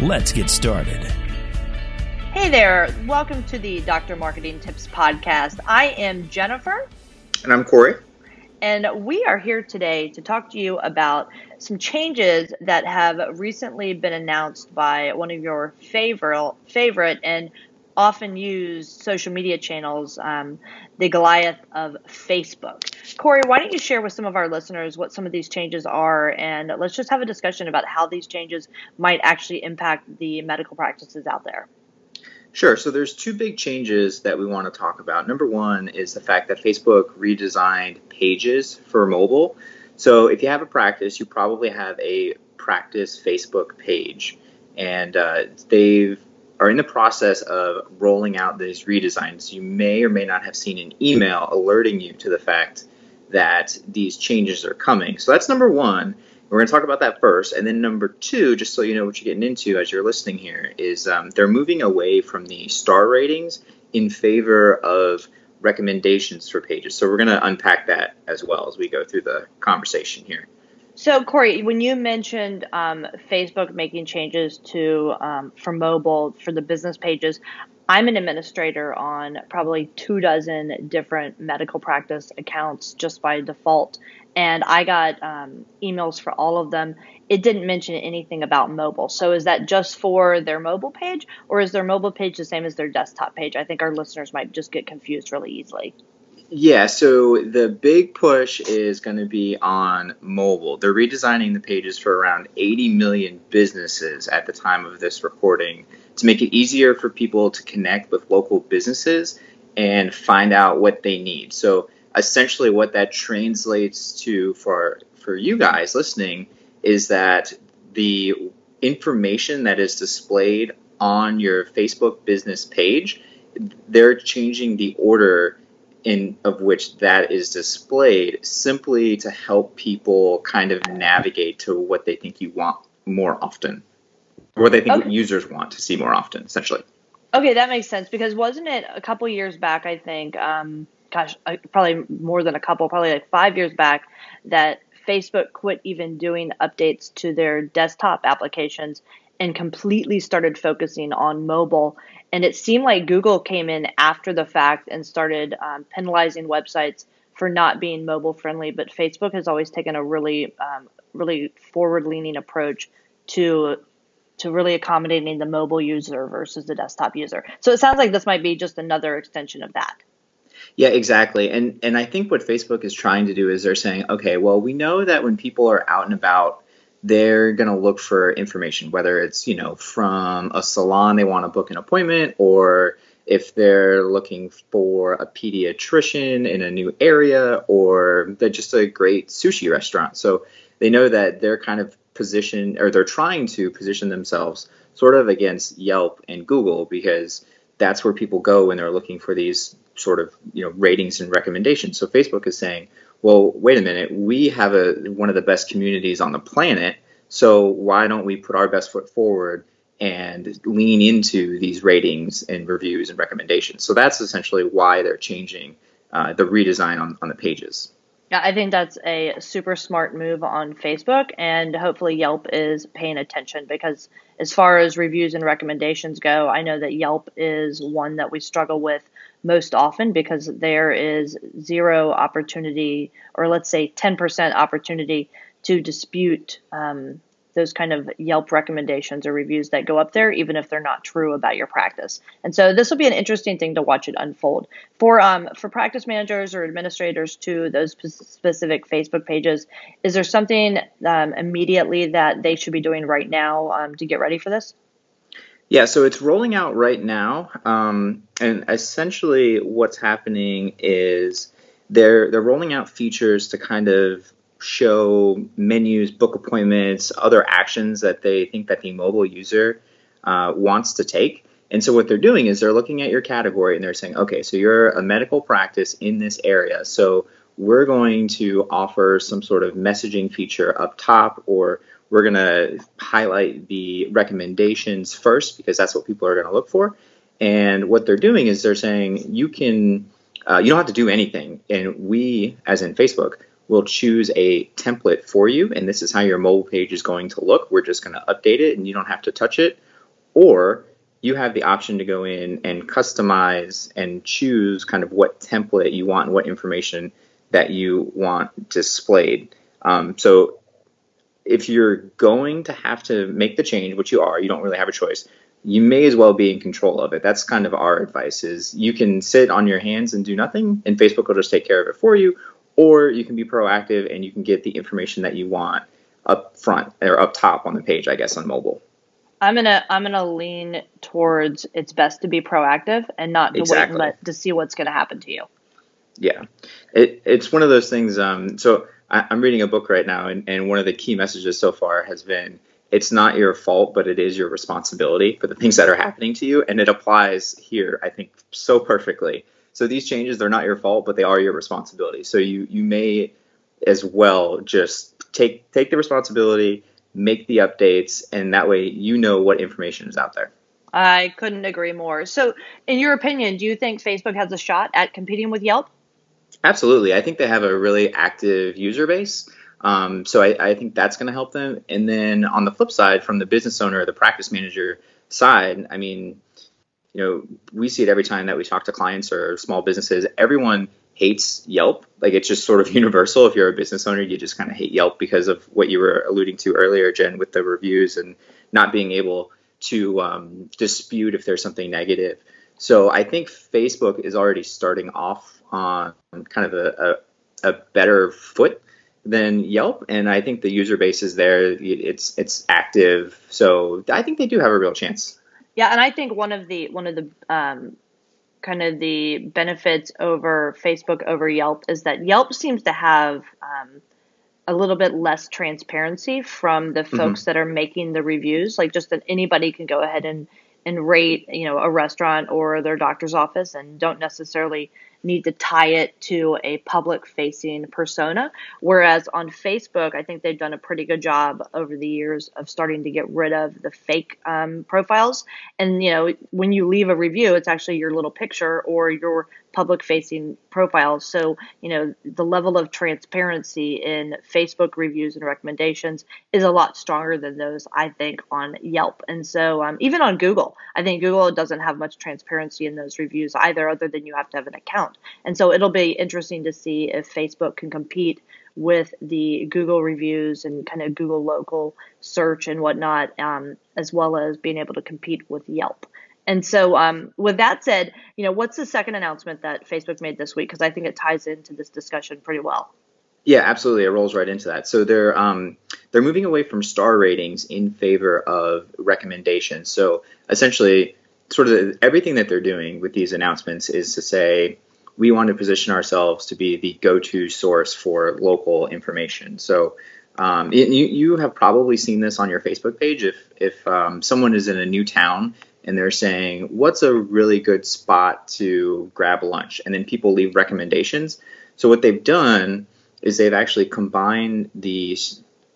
Let's get started. Hey there, welcome to the Dr. Marketing Tips Podcast. I am Jennifer. And I'm Corey. And we are here today to talk to you about some changes that have recently been announced by one of your favorite, favorite and often used social media channels, um, the Goliath of Facebook. Corey, why don't you share with some of our listeners what some of these changes are, and let's just have a discussion about how these changes might actually impact the medical practices out there. Sure. So there's two big changes that we want to talk about. Number one is the fact that Facebook redesigned pages for mobile. So if you have a practice, you probably have a practice Facebook page, and uh, they are in the process of rolling out these redesigns. You may or may not have seen an email alerting you to the fact that these changes are coming. So that's number one. We're going to talk about that first. And then number two, just so you know what you're getting into as you're listening here, is um, they're moving away from the star ratings in favor of recommendations for pages. So we're going to unpack that as well as we go through the conversation here. So Corey, when you mentioned um, Facebook making changes to um, for mobile for the business pages, I'm an administrator on probably two dozen different medical practice accounts just by default, and I got um, emails for all of them. It didn't mention anything about mobile. So is that just for their mobile page, or is their mobile page the same as their desktop page? I think our listeners might just get confused really easily. Yeah, so the big push is going to be on mobile. They're redesigning the pages for around 80 million businesses at the time of this recording to make it easier for people to connect with local businesses and find out what they need. So essentially what that translates to for for you guys listening is that the information that is displayed on your Facebook business page, they're changing the order in of which that is displayed simply to help people kind of navigate to what they think you want more often or what they think okay. users want to see more often essentially okay that makes sense because wasn't it a couple years back i think um, gosh, probably more than a couple, probably like five years back, that Facebook quit even doing updates to their desktop applications and completely started focusing on mobile. And it seemed like Google came in after the fact and started um, penalizing websites for not being mobile friendly. But Facebook has always taken a really, um, really forward leaning approach to to really accommodating the mobile user versus the desktop user. So it sounds like this might be just another extension of that. Yeah, exactly. And and I think what Facebook is trying to do is they're saying, okay, well, we know that when people are out and about, they're going to look for information, whether it's, you know, from a salon they want to book an appointment or if they're looking for a pediatrician in a new area or they're just a great sushi restaurant. So they know that they're kind of positioned or they're trying to position themselves sort of against Yelp and Google because that's where people go when they're looking for these sort of you know ratings and recommendations. So Facebook is saying, well, wait a minute, we have a one of the best communities on the planet, so why don't we put our best foot forward and lean into these ratings and reviews and recommendations? So that's essentially why they're changing uh, the redesign on, on the pages. Yeah, I think that's a super smart move on Facebook, and hopefully Yelp is paying attention because, as far as reviews and recommendations go, I know that Yelp is one that we struggle with most often because there is zero opportunity, or let's say 10% opportunity to dispute um, those kind of Yelp recommendations or reviews that go up there, even if they're not true about your practice. And so this will be an interesting thing to watch it unfold for um, for practice managers or administrators to those specific Facebook pages. Is there something um, immediately that they should be doing right now um, to get ready for this? Yeah, so it's rolling out right now, um, and essentially what's happening is they're they're rolling out features to kind of show menus, book appointments, other actions that they think that the mobile user uh, wants to take. And so what they're doing is they're looking at your category and they're saying, okay, so you're a medical practice in this area. So we're going to offer some sort of messaging feature up top, or we're going to highlight the recommendations first because that's what people are going to look for. And what they're doing is they're saying you can, uh, you don't have to do anything. And we, as in Facebook, will choose a template for you. And this is how your mobile page is going to look. We're just going to update it and you don't have to touch it. Or you have the option to go in and customize and choose kind of what template you want and what information that you want displayed. Um, so if you're going to have to make the change, which you are, you don't really have a choice. You may as well be in control of it. That's kind of our advice is you can sit on your hands and do nothing and Facebook will just take care of it for you or you can be proactive and you can get the information that you want up front or up top on the page, I guess on mobile. I'm gonna I'm gonna lean towards it's best to be proactive and not to exactly. wait and let to see what's gonna happen to you. Yeah, it, it's one of those things. Um, so I, am reading a book right now, and, and one of the key messages so far has been it's not your fault, but it is your responsibility for the things that are happening to you, and it applies here, I think, so perfectly. So these changes they're not your fault, but they are your responsibility. So you you may as well just take take the responsibility make the updates, and that way you know what information is out there. I couldn't agree more. So, in your opinion, do you think Facebook has a shot at competing with Yelp? Absolutely. I think they have a really active user base. Um, so I, I, think that's going to help them. And then on the flip side, from the business owner, the practice manager side, I mean, you know, we see it every time that we talk to clients or small businesses. Everyone hates Yelp. Like it's just sort of universal. If you're a business owner, you just kind of hate Yelp because of what you were alluding to earlier, Jen, with the reviews and not being able to um, dispute if there's something negative. So I think Facebook is already starting off on kind of a, a, a better foot than Yelp, and I think the user base is there. It's it's active, so I think they do have a real chance. Yeah, and I think one of the one of the um, kind of the benefits over Facebook over Yelp is that Yelp seems to have um, a little bit less transparency from the mm-hmm. folks mm-hmm. that are making the reviews. Like just that anybody can go ahead and and rate, you know, a restaurant or their doctor's office and don't necessarily need to tie it to a public facing persona. Whereas on Facebook, I think they've done a pretty good job over the years of starting to get rid of the fake um, profiles. And, you know, when you leave a review, it's actually your little picture or your public facing profiles. So, you know, the level of transparency in Facebook reviews and recommendations is a lot stronger than those, I think, on Yelp. And so, um, even on Google, I think Google doesn't have much transparency in those reviews either, other than you have to have an account. And so, it'll be interesting to see if Facebook can compete with the Google reviews and kind of Google local search and whatnot, um, as well as being able to compete with Yelp. And so, um, with that said, you know, what's the second announcement that Facebook made this week? Because I think it ties into this discussion pretty well. Yeah, absolutely. It rolls right into that. So they're um, they're moving away from star ratings in favor of recommendations. So essentially, sort of everything that they're doing with these announcements is to say we want to position ourselves to be the go-to source for local information. So um, you, you have probably seen this on your Facebook page. If if um, someone is in a new town and they're saying, what's a really good spot to grab lunch? And then people leave recommendations. So what they've done is they've actually combined the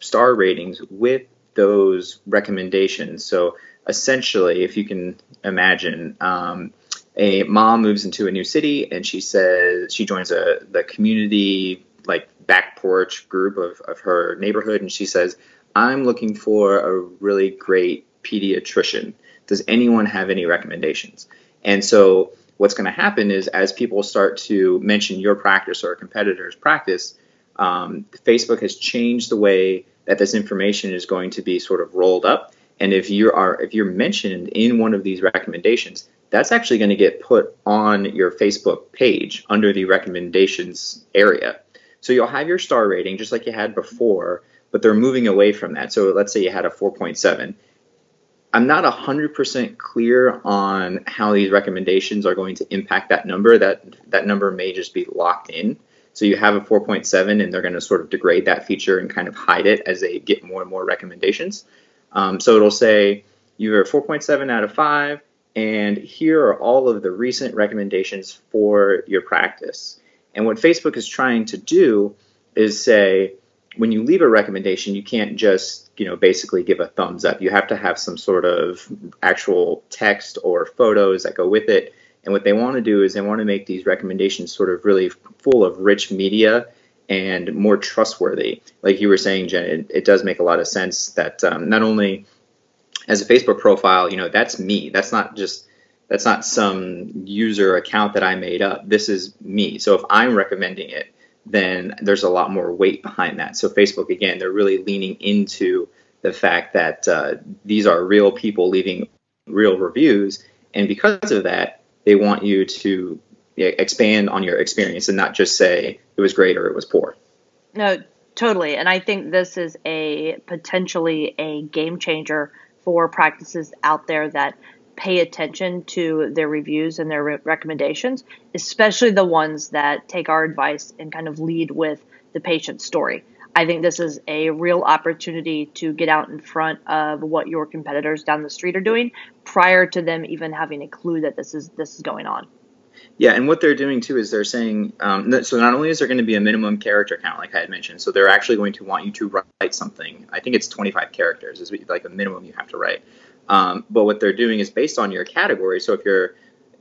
star ratings with those recommendations. So essentially, if you can imagine, um, a mom moves into a new city and she says she joins a the community like back porch group of, of her neighborhood and she says, I'm looking for a really great pediatrician does anyone have any recommendations? And so what's going to happen is as people start to mention your practice or a competitor's practice, um, Facebook has changed the way that this information is going to be sort of rolled up. And if you are if you're mentioned in one of these recommendations, that's actually going to get put on your Facebook page under the recommendations area. So you'll have your star rating just like you had before, but they're moving away from that. So let's say you had a 4.7 I'm not 100% clear on how these recommendations are going to impact that number. That that number may just be locked in. So you have a 4.7, and they're going to sort of degrade that feature and kind of hide it as they get more and more recommendations. Um, so it'll say you're 4.7 out of 5, and here are all of the recent recommendations for your practice. And what Facebook is trying to do is say, when you leave a recommendation, you can't just, you know, basically give a thumbs up. You have to have some sort of actual text or photos that go with it. And what they want to do is they want to make these recommendations sort of really full of rich media and more trustworthy. Like you were saying, Jen, it, it does make a lot of sense that um, not only as a Facebook profile, you know, that's me. That's not just that's not some user account that I made up. This is me. So if I'm recommending it, then there's a lot more weight behind that. So Facebook, again, they're really leaning into the fact that uh, these are real people leaving real reviews, and because of that, they want you to expand on your experience and not just say it was great or it was poor. No, totally. And I think this is a potentially a game changer for practices out there that pay attention to their reviews and their re- recommendations, especially the ones that take our advice and kind of lead with the patient story. I think this is a real opportunity to get out in front of what your competitors down the street are doing prior to them even having a clue that this is this is going on. Yeah, and what they're doing too is they're saying um, so not only is there going to be a minimum character count, like I had mentioned, so they're actually going to want you to write something. I think it's 25 characters is like the minimum you have to write. Um, but what they're doing is based on your category. So if your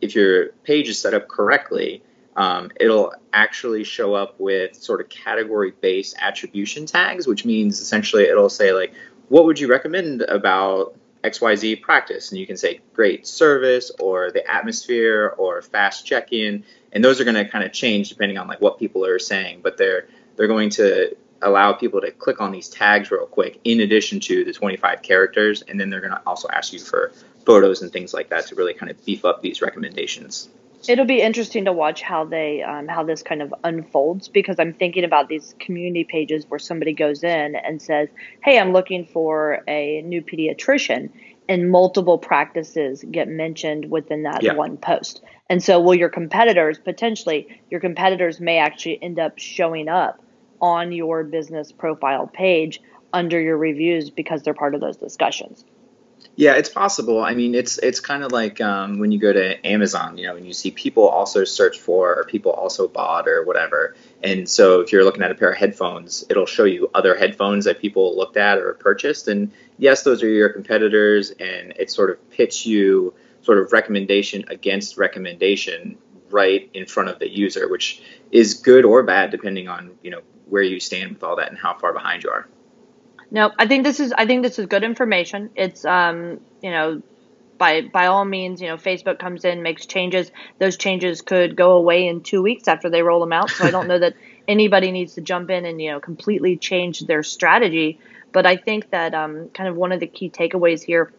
if your page is set up correctly, um, it'll actually show up with sort of category based attribution tags, which means essentially it'll say like, what would you recommend about XYZ practice? And you can say great service or the atmosphere or fast check-in. And those are going to kind of change depending on like what people are saying, but they're they're going to allow people to click on these tags real quick in addition to the 25 characters and then they're going to also ask you for photos and things like that to really kind of beef up these recommendations it'll be interesting to watch how they um, how this kind of unfolds because i'm thinking about these community pages where somebody goes in and says hey i'm looking for a new pediatrician and multiple practices get mentioned within that yeah. one post and so will your competitors potentially your competitors may actually end up showing up on your business profile page under your reviews because they're part of those discussions. Yeah, it's possible. I mean, it's it's kind of like um, when you go to Amazon, you know, and you see people also search for or people also bought or whatever. And so if you're looking at a pair of headphones, it'll show you other headphones that people looked at or purchased. And yes, those are your competitors, and it sort of pits you sort of recommendation against recommendation right in front of the user, which is good or bad depending on you know where you stand with all that and how far behind you are. No, I think this is I think this is good information. It's um, you know, by by all means, you know, Facebook comes in, makes changes. Those changes could go away in two weeks after they roll them out. So I don't know that anybody needs to jump in and you know completely change their strategy. But I think that um, kind of one of the key takeaways here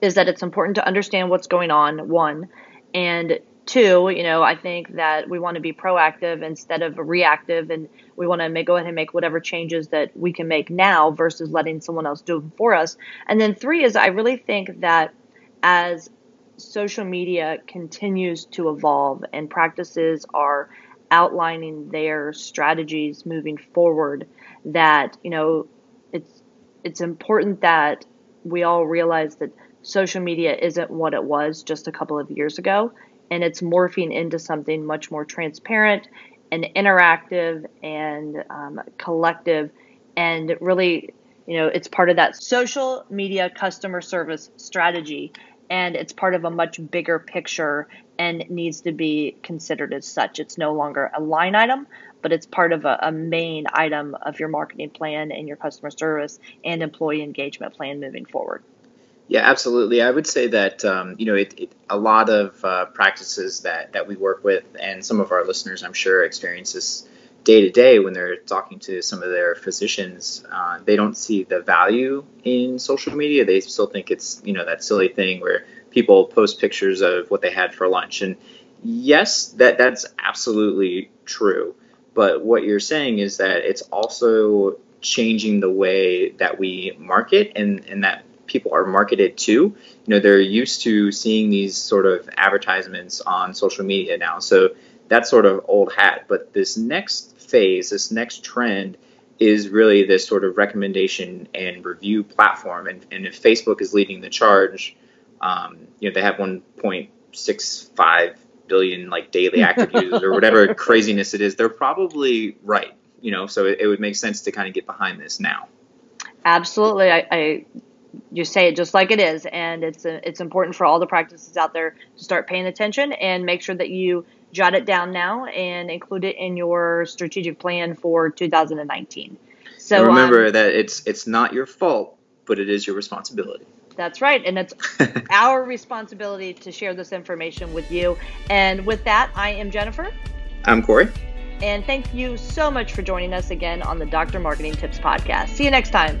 is that it's important to understand what's going on. One, and two, you know, I think that we want to be proactive instead of reactive, and we want to make, go ahead and make whatever changes that we can make now versus letting someone else do it for us. And then three is I really think that as social media continues to evolve and practices are outlining their strategies moving forward, that you know, it's it's important that we all realize that social media isn't what it was just a couple of years ago and it's morphing into something much more transparent and interactive and um, collective and really you know it's part of that social media customer service strategy. And it's part of a much bigger picture and needs to be considered as such. It's no longer a line item but it's part of a, a main item of your marketing plan and your customer service and employee engagement plan moving forward yeah, absolutely. I would say that um, you know it, it, a lot of uh, practices that that we work with, and some of our listeners, I'm sure, experience this day to day when they're talking to some of their physicians. Uh, they don't see the value in social media. They still think it's you know that silly thing where people post pictures of what they had for lunch, and yes, that that's absolutely true. But what you're saying is that it's also changing the way that we market and, and that people are marketed to. You know, they're used to seeing these sort of advertisements on social media now. So that's sort of old hat. But this next phase, this next trend is really this sort of recommendation and review platform. And, and if Facebook is leading the charge, um, you know, they have 1.65 billion like daily active users or whatever craziness it is. They're probably right. You know, so it, it would make sense to kind of get behind this now. Absolutely, I, I you say it just like it is, and it's a, it's important for all the practices out there to start paying attention and make sure that you jot it down now and include it in your strategic plan for 2019. So and remember um, that it's it's not your fault, but it is your responsibility. That's right, and it's our responsibility to share this information with you. And with that, I am Jennifer. I'm Corey. And thank you so much for joining us again on the Doctor Marketing Tips podcast. See you next time.